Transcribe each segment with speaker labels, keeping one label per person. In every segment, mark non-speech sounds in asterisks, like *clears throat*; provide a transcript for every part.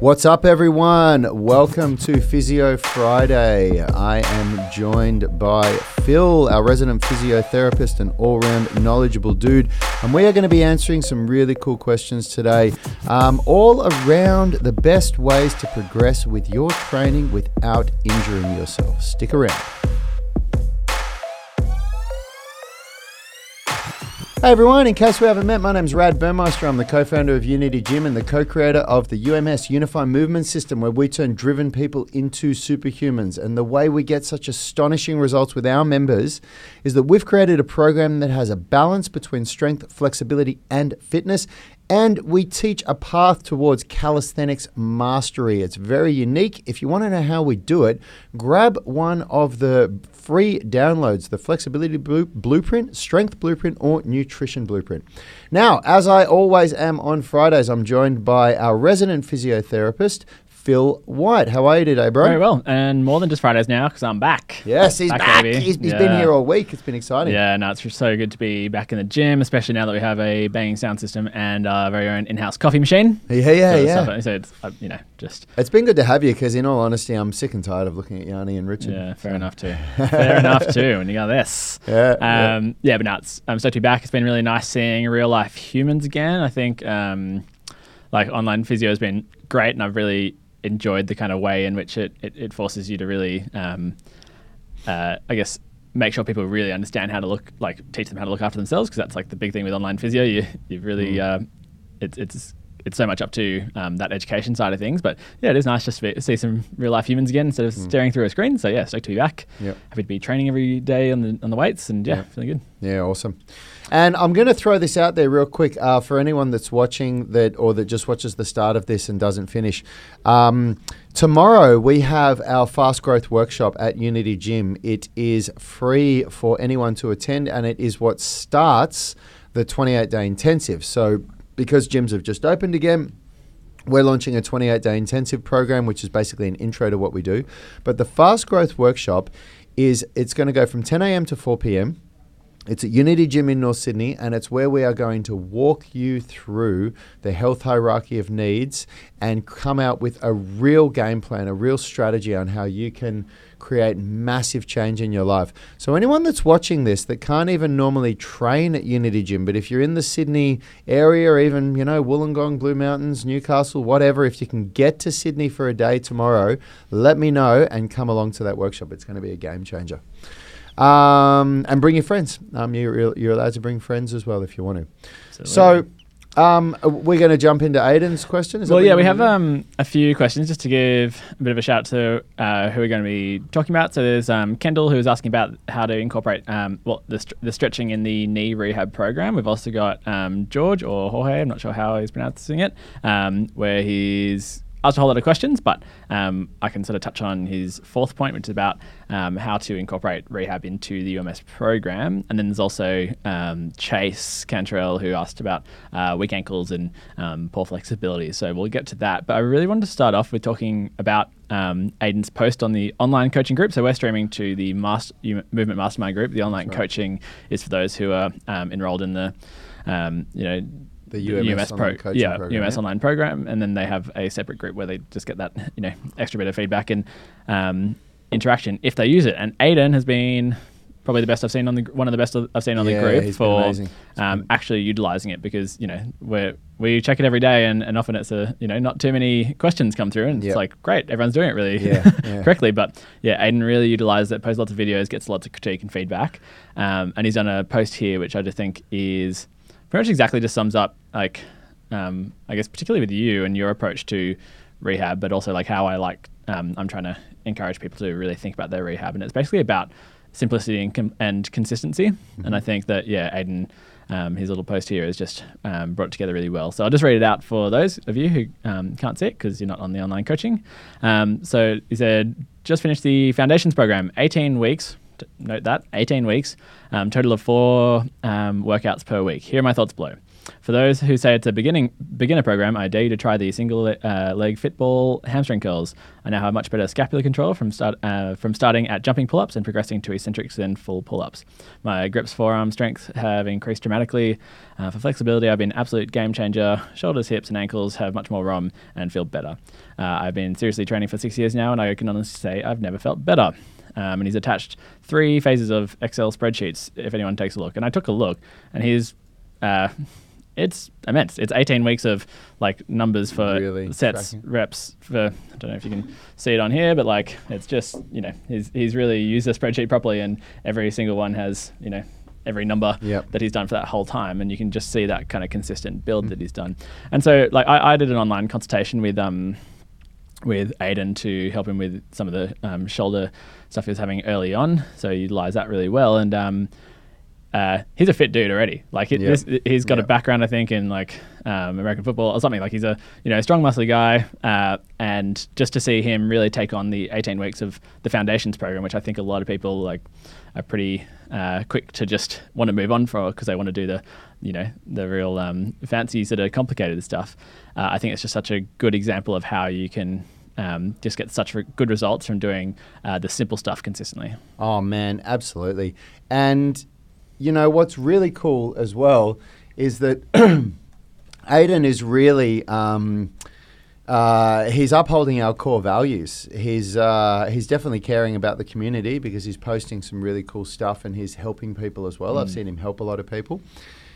Speaker 1: What's up, everyone? Welcome to Physio Friday. I am joined by Phil, our resident physiotherapist and all round knowledgeable dude. And we are going to be answering some really cool questions today, um, all around the best ways to progress with your training without injuring yourself. Stick around. Hey everyone, in case we haven't met, my name's Rad Burmeister. I'm the co founder of Unity Gym and the co creator of the UMS Unify Movement System, where we turn driven people into superhumans. And the way we get such astonishing results with our members is that we've created a program that has a balance between strength, flexibility, and fitness. And we teach a path towards calisthenics mastery. It's very unique. If you want to know how we do it, grab one of the free downloads the flexibility blueprint, strength blueprint, or nutrition blueprint. Now, as I always am on Fridays, I'm joined by our resident physiotherapist, Phil White. How are you today, bro?
Speaker 2: Very well, and more than just Fridays now because I'm back.
Speaker 1: Yes, he's back. back. He's, he's yeah. been here all week. It's been exciting.
Speaker 2: Yeah, no, it's so good to be back in the gym, especially now that we have a banging sound system and our very own in-house coffee machine.
Speaker 1: Yeah, yeah, so yeah.
Speaker 2: So it's uh, you know just.
Speaker 1: It's been good to have you because, in all honesty, I'm sick and tired of looking at Yanni and Richard.
Speaker 2: Yeah, fair so. enough too. *laughs* fair enough too. When you got this. *laughs*
Speaker 1: Yeah.
Speaker 2: Um, yeah. yeah, but no, it's, I'm so to be back. It's been really nice seeing real life humans again. I think um, like online physio has been great, and I've really enjoyed the kind of way in which it, it, it forces you to really, um, uh, I guess, make sure people really understand how to look, like teach them how to look after themselves, because that's like the big thing with online physio. You you really, mm. uh, it's it's it's so much up to um, that education side of things. But yeah, it is nice just to see some real life humans again instead of mm. staring through a screen. So yeah, stoked to be back.
Speaker 1: Yep.
Speaker 2: Happy to be training every day on the on the weights, and yeah, yep. feeling good.
Speaker 1: Yeah, awesome. And I'm going to throw this out there real quick uh, for anyone that's watching that or that just watches the start of this and doesn't finish. Um, tomorrow we have our fast growth workshop at Unity Gym. It is free for anyone to attend, and it is what starts the 28 day intensive. So because gyms have just opened again. We're launching a 28 day intensive program, which is basically an intro to what we do. But the fast growth workshop is it's going to go from 10 a.m. to 4 p.m. It's at Unity Gym in North Sydney, and it's where we are going to walk you through the health hierarchy of needs and come out with a real game plan, a real strategy on how you can create massive change in your life. So, anyone that's watching this that can't even normally train at Unity Gym, but if you're in the Sydney area or even, you know, Wollongong, Blue Mountains, Newcastle, whatever, if you can get to Sydney for a day tomorrow, let me know and come along to that workshop. It's going to be a game changer. Um, and bring your friends. Um, you're, you're allowed to bring friends as well if you want to. So, um, we're going to jump into Aiden's question.
Speaker 2: well, yeah, we have um, a few questions just to give a bit of a shout out to uh, who we're going to be talking about. So there's um, Kendall who is asking about how to incorporate um, well the, st- the stretching in the knee rehab program. We've also got um, George or Jorge, I'm not sure how he's pronouncing it, um, where he's asked a whole lot of questions, but um, I can sort of touch on his fourth point, which is about um, how to incorporate rehab into the UMS program. And then there's also um, Chase Cantrell who asked about uh, weak ankles and um, poor flexibility. So we'll get to that. But I really wanted to start off with talking about um, Aiden's post on the online coaching group. So we're streaming to the Master, Movement Mastermind group. The online right. coaching is for those who are um, enrolled in the you know
Speaker 1: the UMS, UMS
Speaker 2: pro,
Speaker 1: yeah,
Speaker 2: program, UMS yeah? online program, and then they have a separate group where they just get that *laughs* you know extra bit of feedback and um, interaction if they use it. And Aiden has been probably the best I've seen on the one of the best I've seen on
Speaker 1: yeah,
Speaker 2: the group for um, actually utilizing it because you know we we check it every day and, and often it's a you know not too many questions come through and yep. it's like great everyone's doing it really yeah, *laughs* yeah. correctly but yeah Aiden really utilized it posts lots of videos gets lots of critique and feedback um, and he's done a post here which I just think is pretty much exactly just sums up like um, I guess particularly with you and your approach to rehab, but also like how I like um, I'm trying to encourage people to really think about their rehab, and it's basically about simplicity and, com- and consistency. Mm-hmm. And I think that yeah, Aiden. Um, his little post here is just um, brought together really well. So I'll just read it out for those of you who um, can't see it because you're not on the online coaching. Um, so he said, just finished the foundations program, 18 weeks, note that 18 weeks, um, total of four um, workouts per week. Here are my thoughts below. for those who say it's a beginning beginner program, I dare you to try the single uh, leg fitball hamstring curls. I now have much better scapular control from start uh, from starting at jumping pull ups and progressing to eccentrics and full pull ups. My grips, forearm strength have increased dramatically. Uh, for flexibility, I've been absolute game changer. Shoulders, hips, and ankles have much more ROM and feel better. Uh, I've been seriously training for six years now, and I can honestly say I've never felt better. Um, and he's attached three phases of Excel spreadsheets. If anyone takes a look, and I took a look, and he's uh, it's immense. It's 18 weeks of like numbers for
Speaker 1: Really
Speaker 2: sets,
Speaker 1: tracking.
Speaker 2: reps for. I don't know if you can see it on here, but like it's just you know he's he's really used the spreadsheet properly, and every single one has you know every number
Speaker 1: Yep.
Speaker 2: that he's done for that whole time, and you can just see that kind of consistent build that he's done. And so like I, I did an online consultation with um with Aiden to help him with some of the um, shoulder stuff he was having early on. So he utilised that really well, and um, uh, he's a fit dude already. Like it,
Speaker 1: Yeah.
Speaker 2: this, he's got
Speaker 1: Yeah.
Speaker 2: a background, I think, in like um, American football or something. Like he's a you know strong, muscly guy, uh, and just to see him really take on the 18 weeks of the foundations program, which I think a lot of people like are pretty uh, quick to just want to move on for because they want to do the you know the real um, fancy sort of complicated stuff. Uh, I think it's just such a good example of how you can. Um, just get such re- good results from doing uh, the simple stuff consistently.
Speaker 1: Oh man, absolutely. And you know what's really cool as well is that *clears throat* Aiden is really um, uh, he's upholding our core values. He's uh, he's definitely caring about the community because he's posting some really cool stuff and he's helping people as well. I've seen him help a lot of people.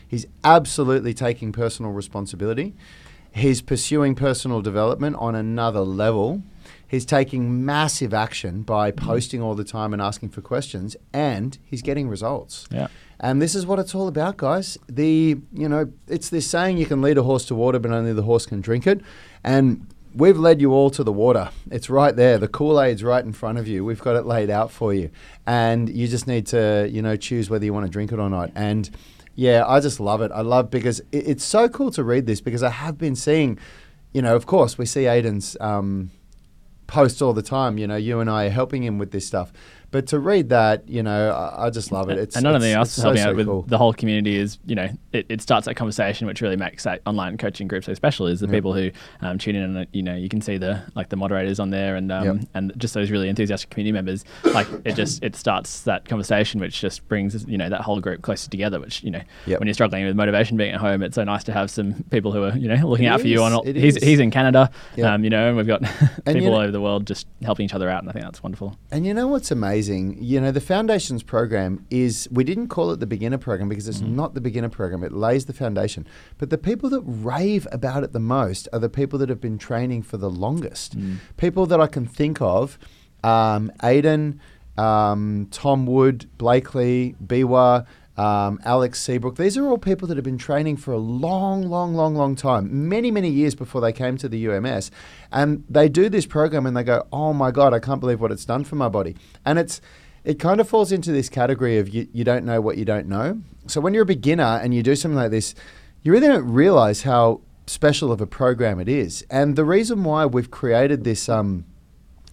Speaker 1: He's absolutely taking personal responsibility. He's pursuing personal development on another level. He's taking massive action by mm. posting all the time and asking for questions, and he's getting results.
Speaker 2: Yeah.
Speaker 1: And this is what it's all about, guys. The you know, it's this saying you can lead a horse to water, but only the horse can drink it. And we've led you all to the water. It's right there. The Kool-Aid's right in front of you. We've got it laid out for you. And you just need to, you know, choose whether you want to drink it or not. And yeah, I just love it. I love because it, it's so cool to read this because I have been seeing, you know, of course, we see Aiden's um, posts all the time. You know, you and I are helping him with this stuff. But to read that, you know, I, I just love it. It's
Speaker 2: and not only
Speaker 1: it's-
Speaker 2: us
Speaker 1: so,
Speaker 2: helping
Speaker 1: so
Speaker 2: out with
Speaker 1: cool.
Speaker 2: the whole community is you know it, it starts that conversation which really makes that online coaching group so special is the people who um, tune in and uh, you know you can see the like the moderators on there and um,
Speaker 1: Yep.
Speaker 2: and just those really enthusiastic community members like it just it starts that conversation which just brings you know that whole group closer together which you know
Speaker 1: Yep.
Speaker 2: when you're struggling with motivation being at home it's so nice to have some people who are you know looking
Speaker 1: It
Speaker 2: out for you
Speaker 1: is,
Speaker 2: on all, he's,
Speaker 1: is.
Speaker 2: he's in Canada
Speaker 1: Yep.
Speaker 2: um, you know and we've got *laughs* people
Speaker 1: you know-
Speaker 2: all over the world just helping each other out and I think that's wonderful
Speaker 1: And you know what's amazing? You know, the Foundations program is, we didn't call it the beginner program because it's
Speaker 2: Mm-hmm.
Speaker 1: not the beginner program. It lays the foundation. But the people that rave about it the most are the people that have been training for the longest.
Speaker 2: Mm.
Speaker 1: People that I can think of um, Aiden, um, Tom Wood, Blakely, Biwa, um, Alex Seabrook. These are all people that have been training for a long, long, long, long time, many, many years before they came to the UMS. And they do this program and they go, oh my God, I can't believe what it's done for my body. And it's, it kind of falls into this category of you, you don't know what you don't know. So when you're a beginner and you do something like this, you really don't realize how special of a program it is. And the reason why we've created this, um,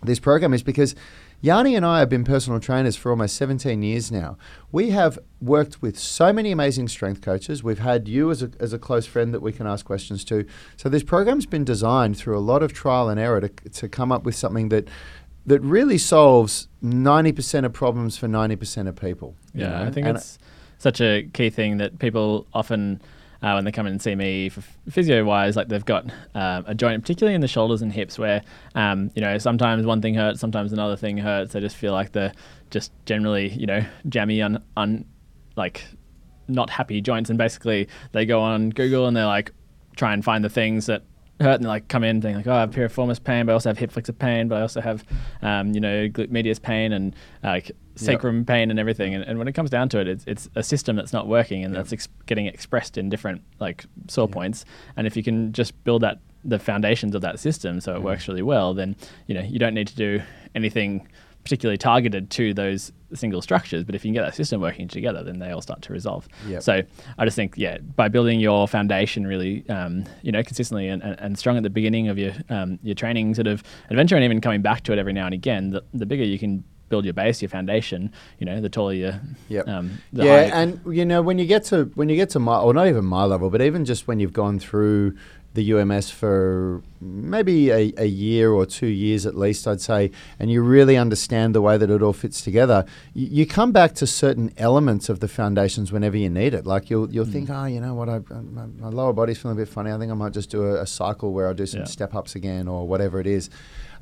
Speaker 1: this program is because Yanni and I have been personal trainers for almost 17 years now. We have worked with so many amazing strength coaches. We've had you as a, as a close friend that we can ask questions to. So this program's been designed through a lot of trial and error to, to come up with something that that really solves 90% of problems for 90% of people. you
Speaker 2: Yeah,
Speaker 1: know?
Speaker 2: I think
Speaker 1: And
Speaker 2: it's such a key thing that people often, uh, when they come in and see me for physio wise, like they've got um, a joint, particularly in the shoulders and hips, where um, you know sometimes one thing hurts, sometimes another thing hurts. They just feel like they're just generally you know jammy, un, un like not happy joints, and basically they go on Google and they're like try and find the things that hurt and like come in being like, oh, I have piriformis pain, but I also have hip flexor pain, but I also have, um, you know, glute medius pain and uh, like sacrum pain and everything. And, and when it comes down to it, it's, it's a system that's not working and that's ex- getting expressed in different like sore points. And if you can just build that the foundations of that system so it works really well, then you know you don't need to do anything particularly targeted to those single structures. But if you can get that system working together, then they all start to resolve.
Speaker 1: Yep.
Speaker 2: So I just think, yeah, by building your foundation really, um, you know, consistently and, and, and strong at the beginning of your um, your training sort of adventure, and even coming back to it every now and again, the, the bigger you can build your base, your foundation, you know, the taller you,
Speaker 1: Yep.
Speaker 2: um, the
Speaker 1: yeah,
Speaker 2: higher-
Speaker 1: and you know when you get to when you get to my or not even my level, but even just when you've gone through the UMS for maybe a, a year or two years at least, I'd say, and you really understand the way that it all fits together, you, you come back to certain elements of the foundations whenever you need it. Like you'll you'll think, oh, you know what, I, my, my lower body's feeling a bit funny. I think I might just do a, a cycle where I do some
Speaker 2: Yeah.
Speaker 1: step ups again or whatever it is.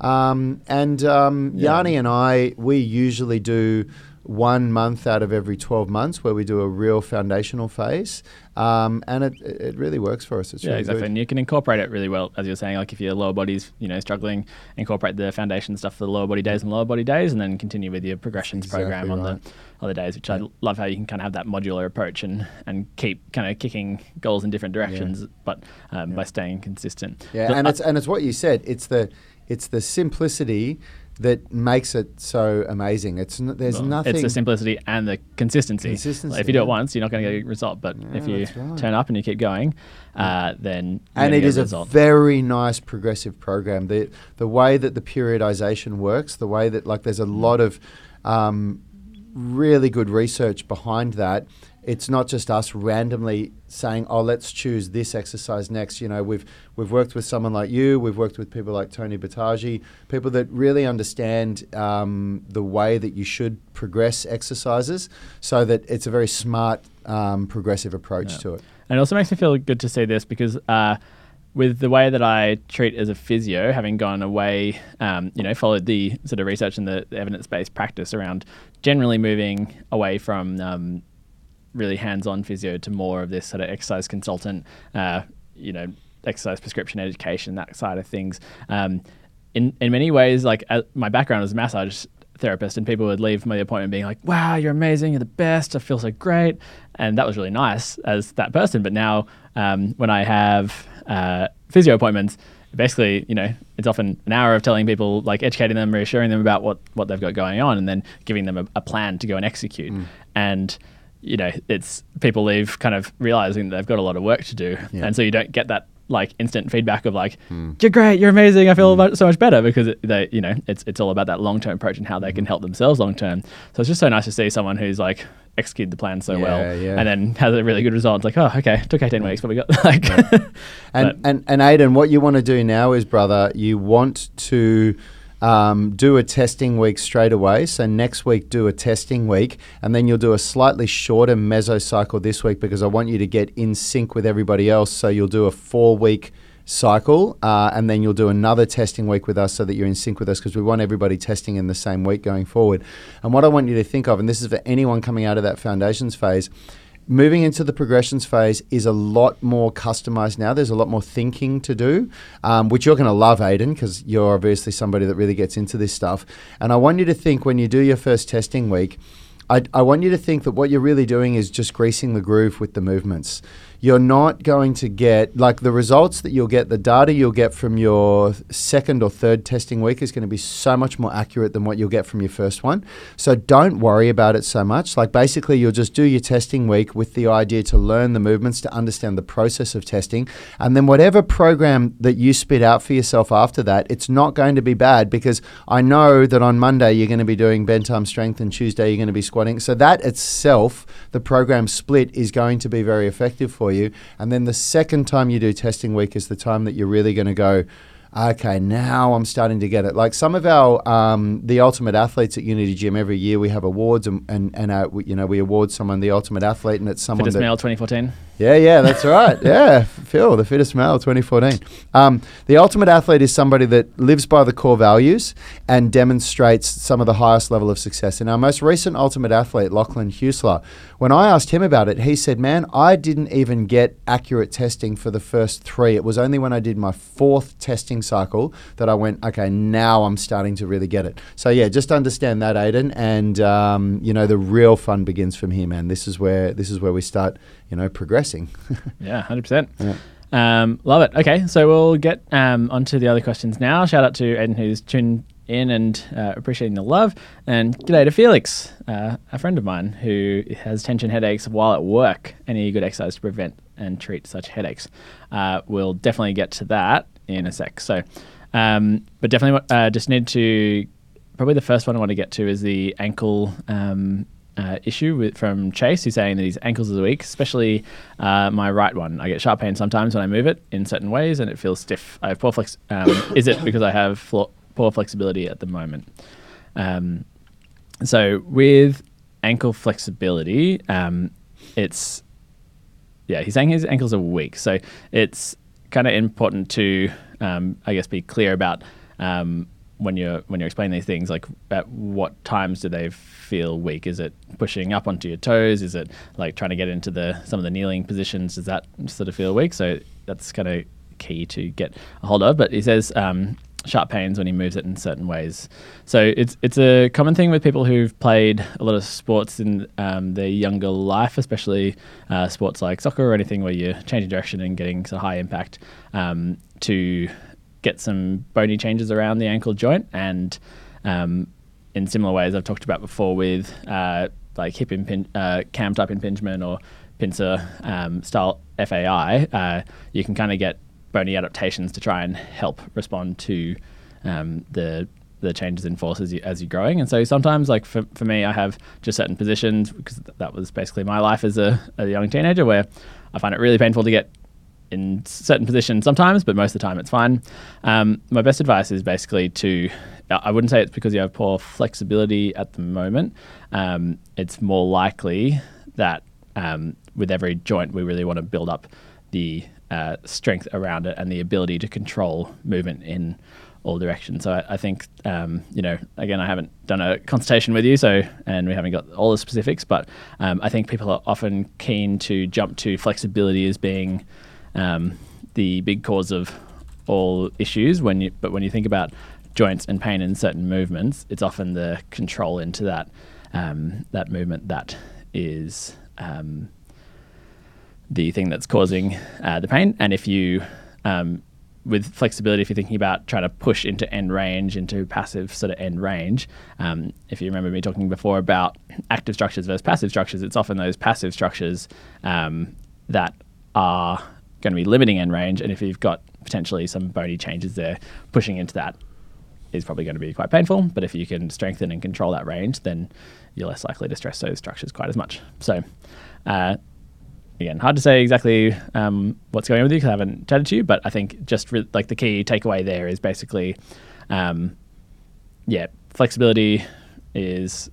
Speaker 1: Um, and um,
Speaker 2: Yeah.
Speaker 1: Yanni and I, we usually do one month out of every 12 months where we do a real foundational phase. Um, and it, it really works for us. It's
Speaker 2: yeah,
Speaker 1: really
Speaker 2: exactly.
Speaker 1: good.
Speaker 2: And you can incorporate it really well, as you were saying. Like if your lower body's, you know, struggling, incorporate the foundation stuff for the lower body days and lower body days, and then continue with your progressions program
Speaker 1: Exactly
Speaker 2: on
Speaker 1: right.
Speaker 2: the other days. Which I love how you can kind of have that modular approach and and keep kind of kicking goals in different directions, but um, by staying consistent.
Speaker 1: Yeah, and
Speaker 2: uh,
Speaker 1: it's and it's what you said. It's the it's the simplicity that makes it so amazing. It's n- there's
Speaker 2: well,
Speaker 1: nothing.
Speaker 2: It's the simplicity and the consistency.
Speaker 1: Consistency,
Speaker 2: Like, if you do it once, you're not going to get a result. But
Speaker 1: Yeah,
Speaker 2: if you
Speaker 1: right.
Speaker 2: turn up and you keep going, uh, then you're
Speaker 1: and it is a
Speaker 2: result.
Speaker 1: very nice progressive program. The the way that the periodization works, the way that like there's a
Speaker 2: Mm.
Speaker 1: lot of um, really good research behind that. It's not just us randomly saying, "Oh, let's choose this exercise next." You know, we've we've worked with someone like you. We've worked with people like Tony Bataji, people that really understand um, the way that you should progress exercises, so that it's a very smart, um, progressive approach
Speaker 2: Yeah.
Speaker 1: to it.
Speaker 2: And it also makes me feel good to see this because uh, with the way that I treat as a physio, having gone away, um, you know, followed the sort of research and the, the evidence-based practice around generally moving away from um, really hands-on physio to more of this sort of exercise consultant, uh, you know, exercise prescription education, that side of things. Um, in in many ways, like uh, my background as a massage therapist, and people would leave my appointment being like, "Wow, you're amazing, you're the best, I feel so great," and that was really nice as that person. But now, um, when I have uh, physio appointments, basically, you know, it's often an hour of telling people, like educating them, reassuring them about what what they've got going on, and then giving them a, a plan to go and execute.
Speaker 1: Mm.
Speaker 2: And you know, it's people leave kind of realizing that they've got a lot of work to do,
Speaker 1: Yeah.
Speaker 2: and so you don't get that like instant feedback of like
Speaker 1: Hmm.
Speaker 2: you're great, you're amazing, I feel mu- so much better because it, they, you know, it's it's all about that long term approach and how they can
Speaker 1: Hmm.
Speaker 2: help themselves long term. So it's just so nice to see someone who's like executed the plan so well,
Speaker 1: Yeah, yeah.
Speaker 2: and then has a really good result. It's like, oh, okay, it took 18 weeks, but we got *laughs* like, *laughs*
Speaker 1: And, and and Aiden, what you want to do now is, brother, you want to um, do a testing week straight away. So next week, do a testing week, and then you'll do a slightly shorter mesocycle this week because I want you to get in sync with everybody else. So you'll do a four week cycle, uh, and then you'll do another testing week with us so that you're in sync with us because we want everybody testing in the same week going forward. And what I want you to think of, and this is for anyone coming out of that foundations phase, moving into the progressions phase is a lot more customized now. There's a lot more thinking to do, um, which you're going to love, Aiden, because you're obviously somebody that really gets into this stuff. And I want you to think when you do your first testing week, I, I want you to think that what you're really doing is just greasing the groove with the movements. You're not going to get, like, the results that you'll get, the data you'll get from your second or third testing week is going to be so much more accurate than what you'll get from your first one. So don't worry about it so much. Like, basically, you'll just do your testing week with the idea to learn the movements, to understand the process of testing. And then, whatever program that you spit out for yourself after that, it's not going to be bad because I know that on Monday you're going to be doing bent arm strength and Tuesday you're going to be squatting. So, that itself, the program split, is going to be very effective for you. And then the second time you do testing week is the time that you're really going to go, okay, now I'm starting to get it. Like some of our, um, the ultimate athletes at Unity Gym, every year we have awards and, and, and uh, we, you know, we award someone the ultimate athlete and it's someone
Speaker 2: Fittest
Speaker 1: that,
Speaker 2: Male 2014.
Speaker 1: Yeah, yeah, that's right. Yeah, Phil, the fittest male, 2014. Um, the ultimate athlete is somebody that lives by the core values and demonstrates some of the highest level of success. And our most recent ultimate athlete, Lachlan Husler, when I asked him about it, he said, "Man, I didn't even get accurate testing for the first three. It was only when I did my fourth testing cycle that I went, okay, now I'm starting to really get it." So yeah, just understand that, Aiden, and um, you know the real fun begins from here, man. This is where this is where we start, you know, progressing. *laughs*
Speaker 2: Yeah, hundred percent.
Speaker 1: Yeah.
Speaker 2: Um, love it. Okay, so we'll get um, onto the other questions now. Shout out to Eden who's tuned in and uh, appreciating the love. And g'day to Felix, uh, a friend of mine who has tension headaches while at work. Any good exercise to prevent and treat such headaches? Uh, we'll definitely get to that in a sec. So, um, but definitely uh, just need to probably the first one I want to get to is the ankle um, uh, issue with, from Chase, who's saying that his ankles are weak, especially uh, my right one. I get sharp pain sometimes when I move it in certain ways, and it feels stiff. I have poor flex. Um, *coughs* is it because I have flo- poor flexibility at the moment? Um, so with ankle flexibility, um, it's yeah, he's saying his ankles are weak. So it's kind of important to, um, I guess, be clear about um, when you're when you're explaining these things. Like, at what times do they feel weak? Is it pushing up onto your toes? Is it like trying to get into the some of the kneeling positions? Does that sort of feel weak? So that's kind of key to get a hold of. But he says um, sharp pains when he moves it in certain ways. So it's it's a common thing with people who've played a lot of sports in um, their younger life, especially uh, sports like soccer or anything where you're changing direction and getting a high impact um, to get some bony changes around the ankle joint and um, in similar ways I've talked about before with uh, like hip imping- uh, cam type impingement or pincer um, style FAI, uh, you can kind of get bony adaptations to try and help respond to um, the the changes in force as, you, as you're growing. And so sometimes, like for, for me, I have just certain positions because that was basically my life as a, a young teenager where I find it really painful to get in certain positions sometimes, but most of the time it's fine. Um, my best advice is basically to, I wouldn't say it's because you have poor flexibility at the moment. Um, it's more likely that um, with every joint, we really want to build up the uh, strength around it and the ability to control movement in all directions. So I, I think, um, you know, again, I haven't done a consultation with you, so and we haven't got all the specifics, but um, I think people are often keen to jump to flexibility as being um, the big cause of all issues. When you, but when you think about joints and pain in certain movements, it's often the control into that um, that movement that is um, the thing that's causing uh, the pain. And if you, um, with flexibility, if you're thinking about trying to push into end range, into passive sort of end range, um, if you remember me talking before about active structures versus passive structures, it's often those passive structures um, that are going to be limiting end range. And if you've got potentially some bony changes there, pushing into that is probably going to be quite painful. But if you can strengthen and control that range, then you're less likely to stress those structures quite as much. So, uh, again, hard to say exactly um, what's going on with you because I haven't chatted to you, but I think just re- like the key takeaway there is basically, um, yeah, flexibility is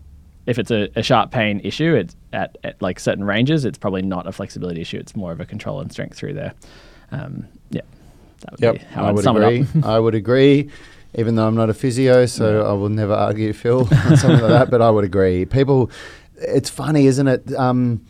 Speaker 2: if it's a, a sharp pain issue, it's at, at, like certain ranges, it's probably not a flexibility issue. It's more of a control and strength through there. Um, yeah, that would
Speaker 1: Yep,
Speaker 2: be how
Speaker 1: I
Speaker 2: I'd
Speaker 1: would
Speaker 2: sum
Speaker 1: agree.
Speaker 2: it up. *laughs*
Speaker 1: I would agree, even though I'm not a physio, so I will never argue Phil *laughs* on something like that. But I would agree. People, it's funny, isn't it? Um,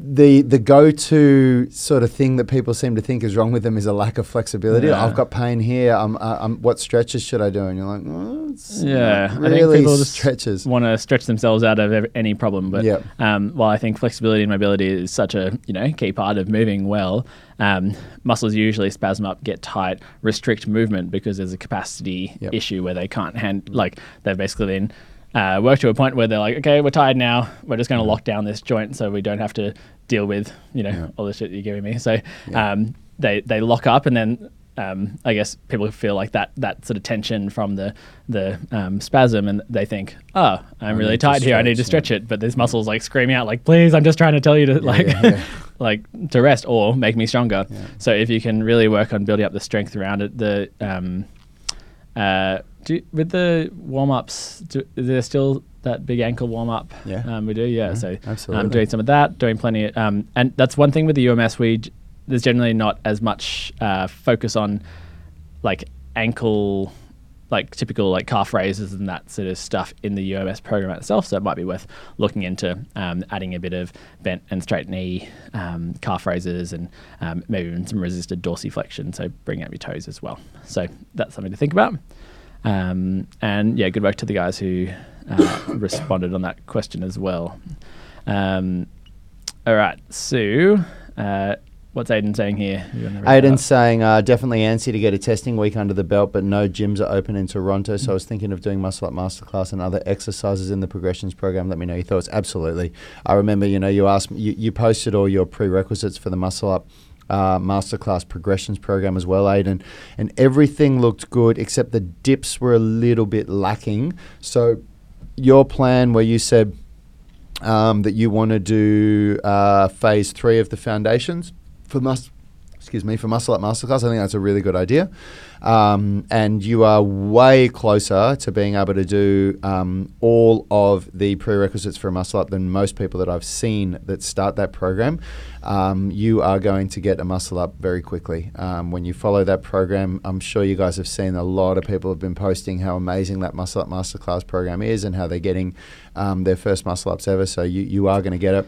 Speaker 1: the the go to sort of thing that people seem to think is wrong with them is a lack of flexibility.
Speaker 2: Yeah.
Speaker 1: I've got pain here. I'm, I'm, what stretches should I do? And you're like, oh, it's
Speaker 2: Yeah,
Speaker 1: not
Speaker 2: I think
Speaker 1: really
Speaker 2: people just
Speaker 1: stretches.
Speaker 2: want to stretch themselves out of any problem. But
Speaker 1: Yep.
Speaker 2: um, while I think flexibility and mobility is such a you know key part of moving well, um, muscles usually spasm up, get tight, restrict movement because there's a capacity
Speaker 1: Yep.
Speaker 2: issue where they can't hand like they've basically been. Uh, worked to a point where they're like, okay, we're tired now. We're just going to lock down this joint so we don't have to deal with, you know,
Speaker 1: Yeah.
Speaker 2: all the shit you're giving me. So
Speaker 1: Yeah.
Speaker 2: um, they they lock up, and then um, I guess people feel like that that sort of tension from the the um, spasm, and they think, oh, I'm
Speaker 1: I
Speaker 2: really tight here. I need to
Speaker 1: stretch,
Speaker 2: stretch it, but this muscle's like screaming out, like, please, I'm just trying to tell you to like
Speaker 1: yeah, yeah. *laughs*
Speaker 2: like to rest or make me stronger.
Speaker 1: Yeah.
Speaker 2: So if you can really work on building up the strength around it, the um, uh, do, with the warm ups, is there still that big ankle warm up?
Speaker 1: Yeah.
Speaker 2: um, we do. Yeah,
Speaker 1: Yeah,
Speaker 2: so
Speaker 1: absolutely.
Speaker 2: Um, doing some of that, doing plenty, um, and that's one thing with the UMS. We there's generally not as much uh, focus on like ankle like typical like calf raises and that sort of stuff in the UMS program itself. So it might be worth looking into um, adding a bit of bent and straight knee um, calf raises and um, maybe even some resisted dorsiflexion. So bring up your toes as well. So that's something to think about. Um, and yeah, good work to the guys who uh, *coughs* responded on that question as well. Um, all right, Sue. Uh, what's Aiden saying here? You wanna read that
Speaker 1: Aiden's saying uh, definitely antsy to get a testing week under the belt, but no gyms are open in Toronto. So I was thinking of doing muscle up masterclass and other exercises in the progressions program. Let me know your thoughts. Absolutely. I remember, you know, you asked, you, you posted all your prerequisites for the muscle up uh, masterclass progressions program as well, Aiden, and everything looked good except the dips were a little bit lacking. So your plan where you said um, that you want to do uh, phase three of the foundations for mus- excuse me for muscle up masterclass. I think that's a really good idea, um, and you are way closer to being able to do um, all of the prerequisites for a muscle up than most people that I've seen that start that program. Um, you are going to get a muscle up very quickly um, when you follow that program. I'm sure you guys have seen a lot of people have been posting how amazing that muscle up masterclass program is and how they're getting um, their first muscle ups ever. So you you are going to get it.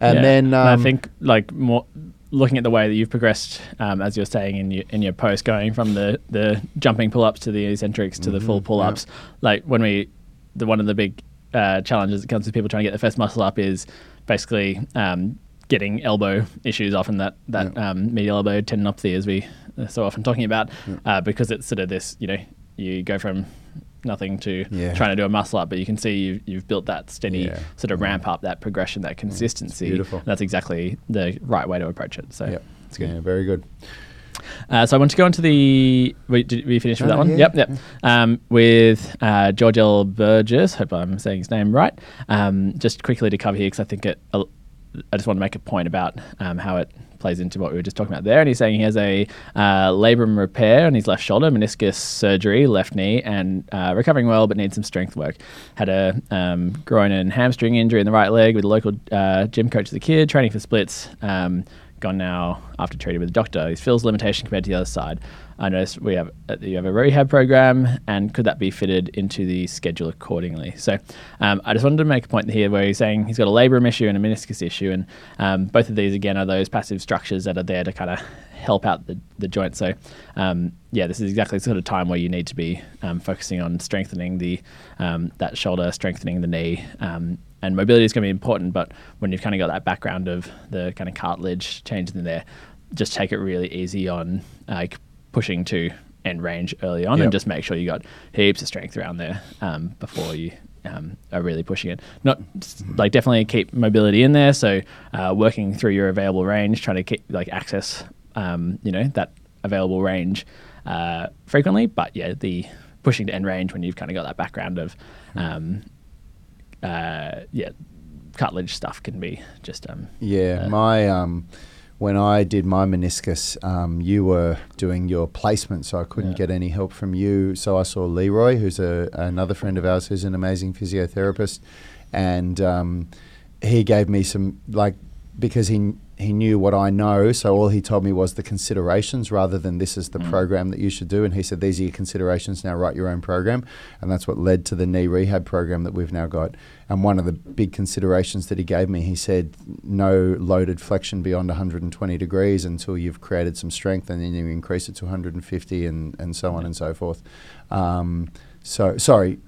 Speaker 1: And
Speaker 2: Yeah.
Speaker 1: then
Speaker 2: And
Speaker 1: um,
Speaker 2: I think like more looking at the way that you've progressed, um, as you're saying in your in your post, going from the the jumping pull ups to the eccentrics to the full pull
Speaker 1: yeah.
Speaker 2: ups. Like when we, the one of the big uh, challenges that comes with people trying to get their first muscle up is basically um, getting elbow issues, often that that
Speaker 1: Yeah.
Speaker 2: um, medial elbow tendinopathy, as we are so often talking about, uh, because it's sort of this, you know, you go from nothing to
Speaker 1: Yeah.
Speaker 2: trying to do a muscle up, but you can see you've, you've built that steady
Speaker 1: Yeah.
Speaker 2: sort of ramp up, that progression, that consistency.
Speaker 1: beautiful.
Speaker 2: That's exactly the right way to approach it. So,
Speaker 1: yeah, it's yeah, very good.
Speaker 2: uh, so I want to go on to the. Wait, did we finish with that one?
Speaker 1: yeah,
Speaker 2: Yep, yep. Um, with uh, George L. Burgess. Hope I'm saying his name right. Um, just quickly to cover here, because I think it. I just want to make a point about um, how it plays into what we were just talking about there. And he's saying he has a uh, labrum repair on his left shoulder, meniscus surgery, left knee, and uh, recovering well, but needs some strength work. Had a um, groin and hamstring injury in the right leg with a local uh, gym coach as a kid, training for splits. Um, gone now after treated with a doctor. He feels limitation compared to the other side. I noticed we have uh, you have a rehab program, and could that be fitted into the schedule accordingly? So, um, I just wanted to make a point here where he's saying he's got a labrum issue and a meniscus issue, and um, both of these again are those passive structures that are there to kind of help out the, the joint. So, um, yeah, this is exactly the sort of time where you need to be um, focusing on strengthening the um, that shoulder, strengthening the knee, um, and mobility is going to be important. But when you've kind of got that background of the kind of cartilage changes in there, just take it really easy on like pushing to end range early on,
Speaker 1: Yep.
Speaker 2: and just make sure you got heaps of strength around there um, before you. Um, are really pushing it. Not like definitely keep mobility in there. So uh, working through your available range, trying to keep like access, um, you know, that available range uh, frequently. But yeah, the pushing to end range when you've kind of got that background of um, uh, yeah, cartilage stuff can be just um,
Speaker 1: Yeah,
Speaker 2: uh,
Speaker 1: my um, when I did my meniscus, um, you were doing your placement, so I couldn't
Speaker 2: Yeah.
Speaker 1: get any help from you. So I saw Leroy, who's a, another friend of ours, who's an amazing physiotherapist, and um, he gave me some like because he he knew what I know. So all he told me was the considerations rather than this is the
Speaker 2: Mm.
Speaker 1: program that you should do. And he said these are your considerations. Now write your own program, and that's what led to the knee rehab program that we've now got. And one of the big considerations that he gave me, he said, no loaded flexion beyond 120 degrees until you've created some strength, and then you increase it to 150, and, and so on and so forth. Um, so, sorry,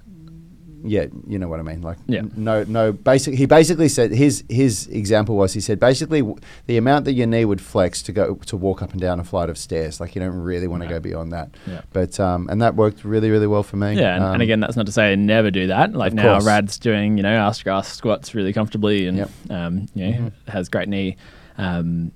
Speaker 1: yeah, you know what I mean. Like,
Speaker 2: Yeah.
Speaker 1: no, no. Basic. He basically said his his example was he said basically w- the amount that your knee would flex to go to walk up and down a flight of stairs. Like you don't really want to
Speaker 2: No.
Speaker 1: go beyond that.
Speaker 2: Yeah.
Speaker 1: But um, and that worked really really well for me.
Speaker 2: Yeah, and,
Speaker 1: Um,
Speaker 2: and again, that's not to say never do that. Like now,
Speaker 1: course.
Speaker 2: Rad's doing you know ask grass squats really comfortably, and
Speaker 1: Yep.
Speaker 2: um, you know
Speaker 1: Mhm.
Speaker 2: has great knee um,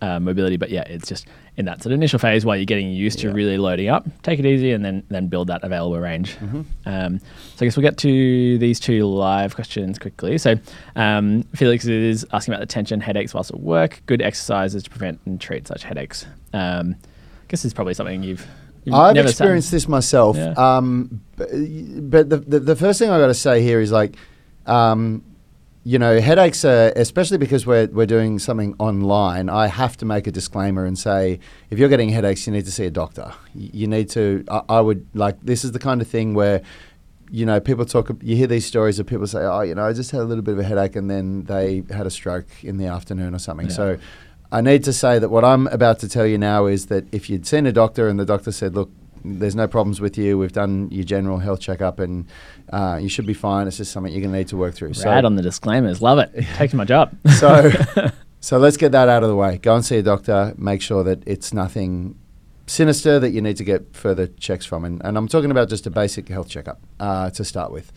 Speaker 2: uh, mobility. But yeah, it's just in that sort of initial phase while you're getting used
Speaker 1: Yeah.
Speaker 2: to really loading up. Take it easy, and then then build that available range.
Speaker 1: Mhm.
Speaker 2: Um, so I guess we'll get to these two live questions quickly. So um, Felix is asking about the tension headaches whilst at work. Good exercises to prevent and treat such headaches. Um, I guess it's probably something you've. you've
Speaker 1: I've
Speaker 2: sat-
Speaker 1: experienced this myself.
Speaker 2: Yeah.
Speaker 1: Um, b- but the, the the first thing I got to say here is like, um, you know, headaches are especially because we're we're doing something online. I have to make a disclaimer and say if you're getting headaches, you need to see a doctor. You need to. I, I would like this is the kind of thing where. You know, people talk. You hear these stories of people say, "Oh, you know, I just had a little bit of a headache, and then they had a stroke in the afternoon or something."
Speaker 2: Yeah.
Speaker 1: So, I need to say that what I'm about to tell you now is that if you'd seen a doctor and the doctor said, look, there's no problems with you, we've done your general health checkup and uh, you should be fine, it's just something you're going to need to work through.
Speaker 2: Rad on the disclaimers. Love it. it. *laughs* Takes my job.
Speaker 1: so, *laughs* so let's get that out of the way. Go and see a doctor, make sure that it's nothing sinister that you need to get further checks from. And, and I'm talking about just a basic health checkup uh, to start with.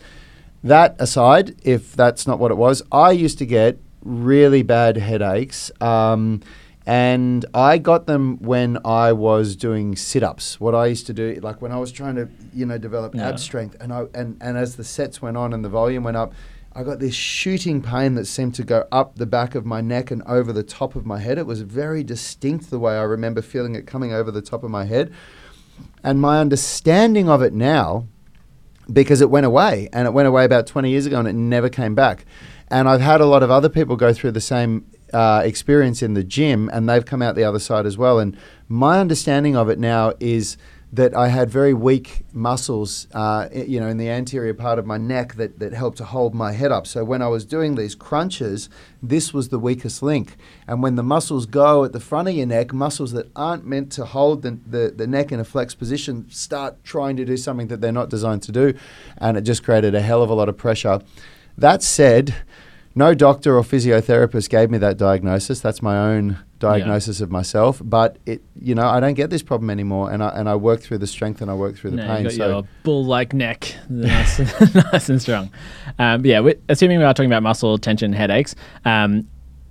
Speaker 1: That aside, if that's not what it was, I used to get really bad headaches. Um, And I got them when I was doing sit-ups. What I used to do, like when I was trying to, you know, develop
Speaker 2: Yeah.
Speaker 1: ab strength, and I and, and as the sets went on and the volume went up, I got this shooting pain that seemed to go up the back of my neck and over the top of my head. It was very distinct the way I remember feeling it coming over the top of my head. And my understanding of it now, because it went away, and it went away about 20 years ago and it never came back. And I've had a lot of other people go through the same uh, experience in the gym, and they've come out the other side as well. And my understanding of it now is that I had very weak muscles, uh, you know, in the anterior part of my neck that, that helped to hold my head up. So when I was doing these crunches, this was the weakest link. And when the muscles go at the front of your neck, muscles that aren't meant to hold the, the, the neck in a flexed position start trying to do something that they're not designed to do. And it just created a hell of a lot of pressure. That said, no doctor or physiotherapist gave me that diagnosis. That's my own diagnosis of myself. But it, you know, I don't get this problem anymore, and I and I work through the strength and I work through the
Speaker 2: No,
Speaker 1: pain.
Speaker 2: got
Speaker 1: So
Speaker 2: bull-like neck, *laughs* nice, *laughs* nice and strong. Um, yeah, we, assuming we are talking about muscle tension headaches, um,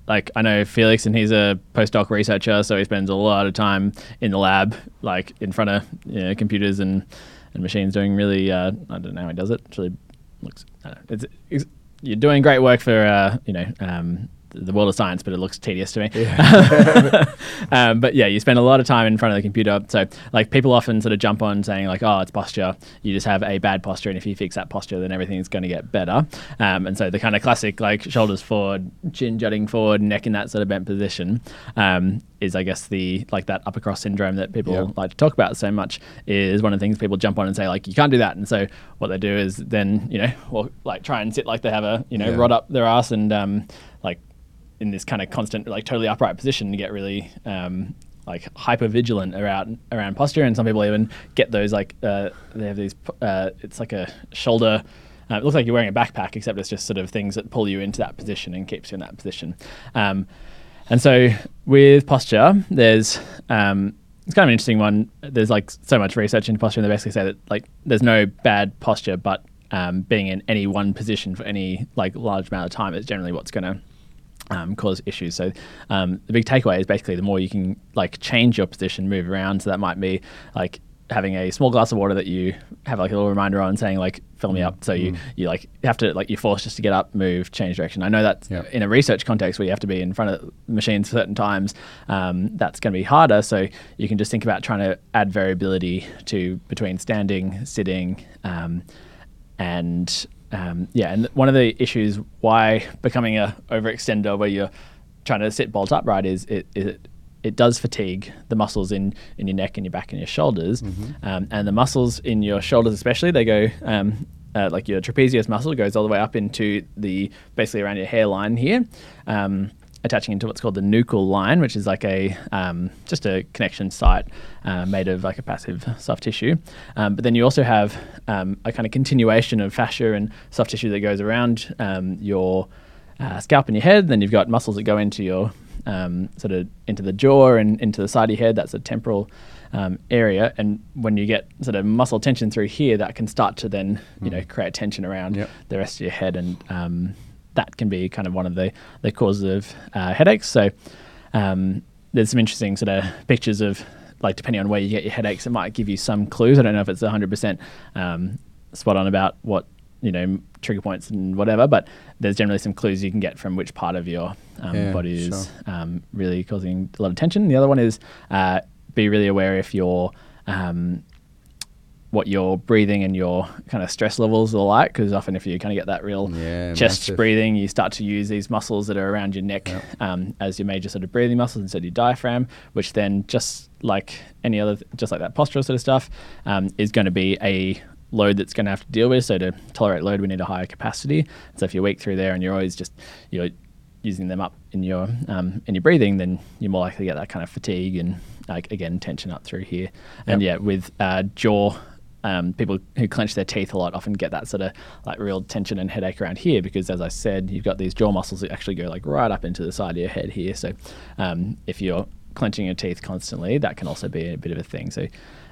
Speaker 2: like I know Felix, and he's a postdoc researcher, so he spends a lot of time in the lab, like in front of you know, computers and, and machines, doing really. Uh, I don't know how he does it. It's really looks. I don't know, it's, it's, you're doing great work for uh, you know. Um, the world of science, but it looks tedious to me. *laughs* um, but yeah, you spend a lot of time in front of the computer. So like people often sort of jump on saying like, oh, it's posture. You just have a bad posture, and if you fix that posture, then everything's going to get better. Um, and so the kind of classic like shoulders forward, chin jutting forward, neck in that sort of bent position um, is, I guess, the like that upper cross syndrome that people
Speaker 1: Yeah.
Speaker 2: like to talk about so much is one of the things people jump on and say like, you can't do that. And so what they do is then you know, well, like try and sit like they have a you know
Speaker 1: Yeah.
Speaker 2: rod up their ass and um, in this kind of constant, like totally upright position to get really um, like hyper vigilant around around posture. And some people even get those like uh, they have these. Uh, it's like a shoulder. Uh, it looks like you're wearing a backpack, except it's just sort of things that pull you into that position and keeps you in that position. Um, and so with posture, there's um, it's kind of an interesting one. There's like so much research into posture, and they basically say that like there's no bad posture, but um, being in any one position for any like large amount of time is generally what's going to um, cause issues. So um, the big takeaway is basically the more you can like change your position, move around. So that might be like having a small glass of water that you have like a little reminder on saying like fill me up. So you you like have to like you're forced just to get up, move, change direction. I know that
Speaker 1: Yeah.
Speaker 2: in a research context where you have to be in front of machines certain times, um, that's going to be harder. So you can just think about trying to add variability to between standing, sitting. Um, and um, yeah, and one of the issues why becoming a overextender where you're trying to sit bolt upright is it, it it does fatigue the muscles in, in your neck and your back and your shoulders, um, and the muscles in your shoulders especially they go um, uh, like your trapezius muscle goes all the way up into the basically around your hairline here. Um, attaching into what's called the nuchal line, which is like a um, just a connection site uh, made of like a passive soft tissue. Um, but then you also have um, a kind of continuation of fascia and soft tissue that goes around um, your uh, scalp and your head. Then you've got muscles that go into your um, sort of into the jaw and into the side of your head. That's a temporal um, area. And when you get sort of muscle tension through here, that can start to then you know create tension around
Speaker 1: Yep.
Speaker 2: the rest of your head and um, that can be kind of one of the, the causes of uh, headaches. So um, there's some interesting sort of pictures of like depending on where you get your headaches, it might give you some clues. I don't know if it's 100% um, spot on about what you know trigger points and whatever, but there's generally some clues you can get from which part of your um,
Speaker 1: Yeah,
Speaker 2: body is
Speaker 1: sure.
Speaker 2: um, really causing a lot of tension. The other one is uh, be really aware if you're um, what your breathing and your kind of stress levels are like because often if you kind of get that real
Speaker 1: Yeah,
Speaker 2: chest
Speaker 1: massive.
Speaker 2: breathing you start to use these muscles that are around your neck um, as your major sort of breathing muscles instead of your diaphragm which then just like any other just like that postural sort of stuff um, is going to be a load that's going to have to deal with so to tolerate load we need a higher capacity so if you're weak through there and you're always just you're using them up in your um, in your breathing, then you're more likely to get that kind of fatigue and like again tension up through here. And
Speaker 1: Yep.
Speaker 2: yeah, with uh, jaw, um, people who clench their teeth a lot often get that sort of like real tension and headache around here because, as I said, you've got these jaw muscles that actually go like right up into the side of your head here. So um, if you're clenching your teeth constantly, that can also be a bit of a thing. So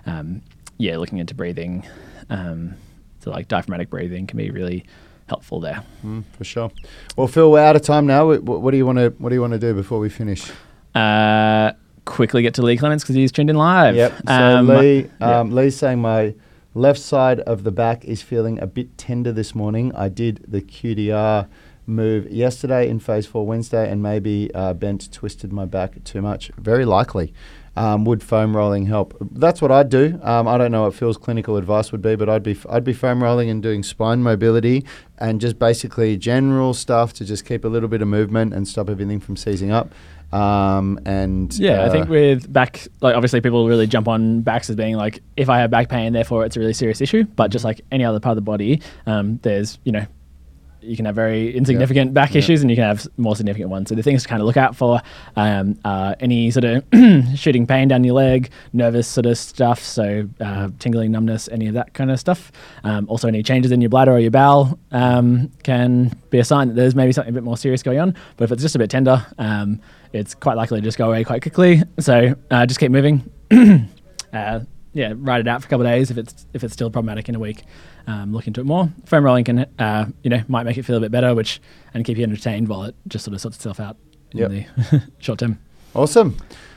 Speaker 2: um, yeah, looking into breathing, um, so like diaphragmatic breathing can be really helpful there.
Speaker 1: Mm, for sure. Well, Phil, we're out of time now. What, do you want to What do you want to do before we finish?
Speaker 2: uh, quickly get to Lee Clements because he's tuned in live.
Speaker 1: Yep. So
Speaker 2: Um,
Speaker 1: Lee, um, Lee's saying my left side of the back is feeling a bit tender this morning. I did the QDR move yesterday in phase four Wednesday, and maybe uh, bent, twisted my back too much. Very likely. Um, would foam rolling help? That's what I'd do. Um, I don't know what Phil's clinical advice would be, but I'd be I'd be foam rolling and doing spine mobility and just basically general stuff to just keep a little bit of movement and stop everything from seizing up. Um, and
Speaker 2: Yeah, I
Speaker 1: uh,
Speaker 2: think with back, like obviously people really jump on backs as being like, if I have back pain, therefore it's a really serious issue. But just like any other part of the body, um, there's, you know, you can have very insignificant back
Speaker 1: Yeah.
Speaker 2: issues and you can have more significant ones. So the things to kind of look out for um, are any sort of *clears throat* shooting pain down your leg, nervous sort of stuff, so uh, tingling, numbness, any of that kind of stuff. Um, also, any changes in your bladder or your bowel um, can be a sign that there's maybe something a bit more serious going on. But if it's just a bit tender, um, it's quite likely to just go away quite quickly. So uh, just keep moving. *clears throat* uh, yeah, ride it out for a couple of days if it's if it's still problematic in a week. Um, look into it more. Foam rolling can, uh, you know, might make it feel a bit better, which and keep you entertained while it just sort of sorts itself out
Speaker 1: Yep.
Speaker 2: in the *laughs* short term.
Speaker 1: Awesome.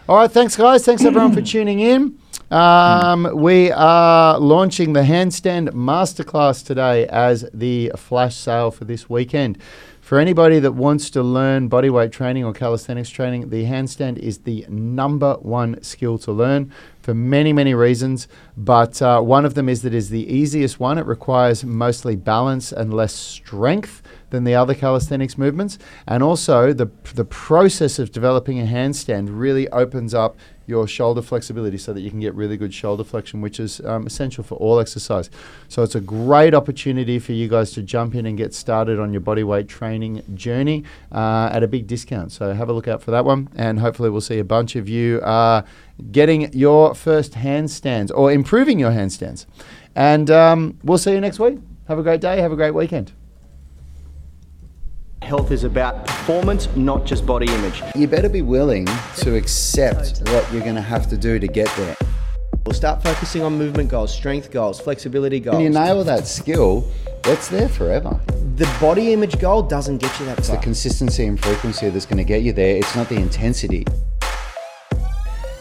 Speaker 1: All right, thanks, guys. Thanks, everyone, for *clears throat* tuning in. Um, we are launching the handstand masterclass today as the flash sale for this weekend. For anybody that wants to learn bodyweight training or calisthenics training, the handstand is the number one skill to learn for many, many reasons. But uh, one of them is that it is the easiest one. It requires mostly balance and less strength than the other calisthenics movements. And also, the, the process of developing a handstand really opens up your shoulder flexibility so that you can get really good shoulder flexion, which is um, essential for all exercise. So, it's a great opportunity for you guys to jump in and get started on your bodyweight training journey uh, at a big discount. So, have a look out for that one. And hopefully, we'll see a bunch of you uh, getting your first handstands or improving your handstands. And um, we'll see you next week. Have a great day. Have a great weekend.
Speaker 3: Health is about performance, not just body image.
Speaker 1: You better be willing to accept what you're going to have to do to get there.
Speaker 3: We'll start focusing on movement goals, strength goals, flexibility goals.
Speaker 1: When you nail that skill, it's there forever.
Speaker 3: the body image goal doesn't get you that
Speaker 1: It's the consistency and frequency that's going to get you there. It's not the intensity.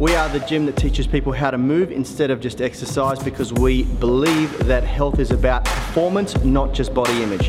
Speaker 3: We are the gym that teaches people how to move instead of just exercise because we believe that health is about performance, not just body image.